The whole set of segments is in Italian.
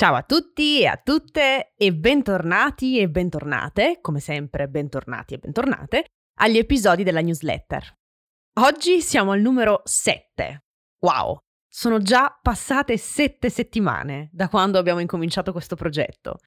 Ciao a tutti e a tutte e bentornati e bentornate, come sempre bentornati e bentornate, agli episodi della newsletter. Oggi siamo al numero 7. Wow, sono già passate 7 settimane da quando abbiamo incominciato questo progetto.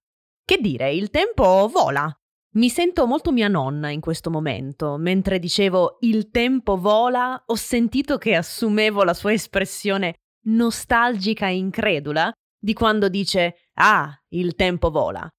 Che dire, il tempo vola. Mi sento molto mia nonna in questo momento. Mentre dicevo il tempo vola, ho sentito che assumevo la sua espressione nostalgica e incredula di quando dice ah, il tempo vola.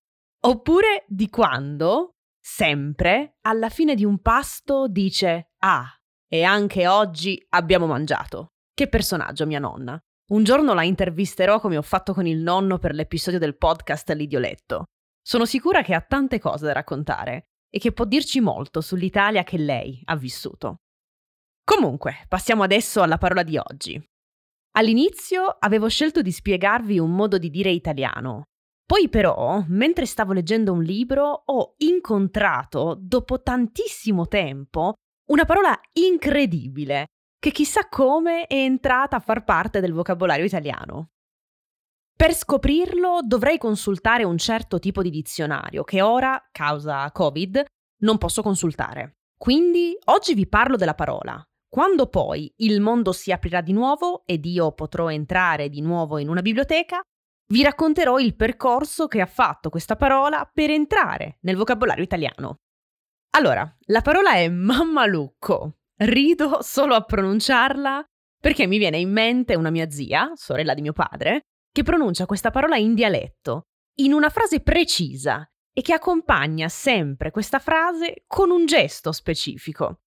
Oppure di quando, sempre, alla fine di un pasto dice ah, e anche oggi abbiamo mangiato. Che personaggio, mia nonna. Un giorno la intervisterò come ho fatto con il nonno per l'episodio del podcast L'Idioletto. Sono sicura che ha tante cose da raccontare e che può dirci molto sull'Italia che lei ha vissuto. Comunque, passiamo adesso alla parola di oggi. All'inizio avevo scelto di spiegarvi un modo di dire italiano. Poi però, mentre stavo leggendo un libro, ho incontrato, dopo tantissimo tempo, una parola incredibile, che chissà come è entrata a far parte del vocabolario italiano. Per scoprirlo dovrei consultare un certo tipo di dizionario che ora, causa Covid, non posso consultare. Quindi oggi vi parlo della parola, quando poi il mondo si aprirà di nuovo ed io potrò entrare di nuovo in una biblioteca, vi racconterò il percorso che ha fatto questa parola per entrare nel vocabolario italiano. Allora, la parola è mammalucco. Rido solo a pronunciarla perché mi viene in mente una mia zia, sorella di mio padre, che pronuncia questa parola in dialetto, in una frase precisa e che accompagna sempre questa frase con un gesto specifico.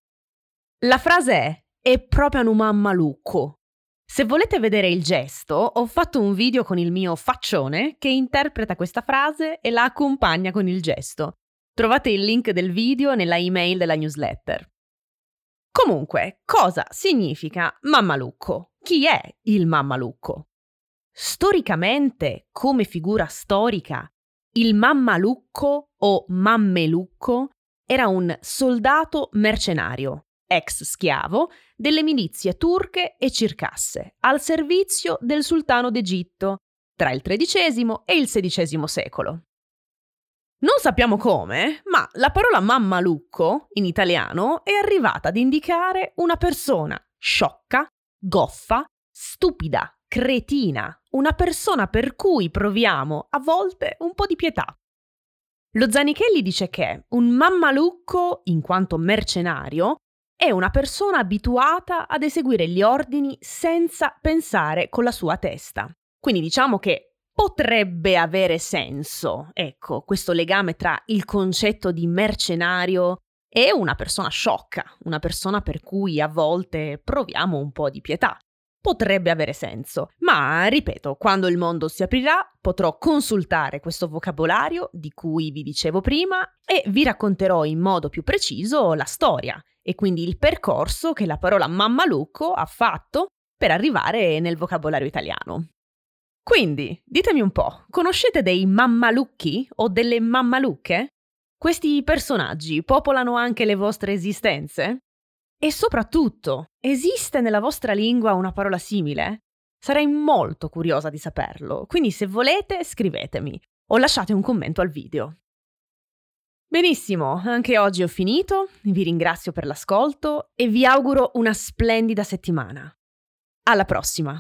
La frase è è proprio un mammalucco. Se volete vedere il gesto, ho fatto un video con il mio faccione che interpreta questa frase e la accompagna con il gesto. Trovate il link del video nella email della newsletter. Comunque, cosa significa mammalucco? Chi è il mammalucco? Storicamente, come figura storica, il mammalucco o mammelucco era un soldato mercenario ex schiavo, delle milizie turche e circasse, al servizio del sultano d'Egitto, tra il XIII e il XVI secolo. Non sappiamo come, ma la parola mammalucco in italiano è arrivata ad indicare una persona sciocca, goffa, stupida, cretina, una persona per cui proviamo a volte un po' di pietà. Lo Zanichelli dice che un mammalucco, in quanto mercenario, è una persona abituata ad eseguire gli ordini senza pensare con la sua testa. Quindi diciamo che potrebbe avere senso, ecco, questo legame tra il concetto di mercenario e una persona sciocca, una persona per cui a volte proviamo un po' di pietà. Potrebbe avere senso, ma ripeto, quando il mondo si aprirà potrò consultare questo vocabolario di cui vi dicevo prima e vi racconterò in modo più preciso la storia e quindi il percorso che la parola mammalucco ha fatto per arrivare nel vocabolario italiano. Quindi, ditemi un po', conoscete dei mammalucchi o delle mammalucche? Questi personaggi popolano anche le vostre esistenze? E soprattutto, esiste nella vostra lingua una parola simile? Sarei molto curiosa di saperlo, quindi se volete scrivetemi o lasciate un commento al video. Benissimo, anche oggi ho finito, vi ringrazio per l'ascolto e vi auguro una splendida settimana. Alla prossima!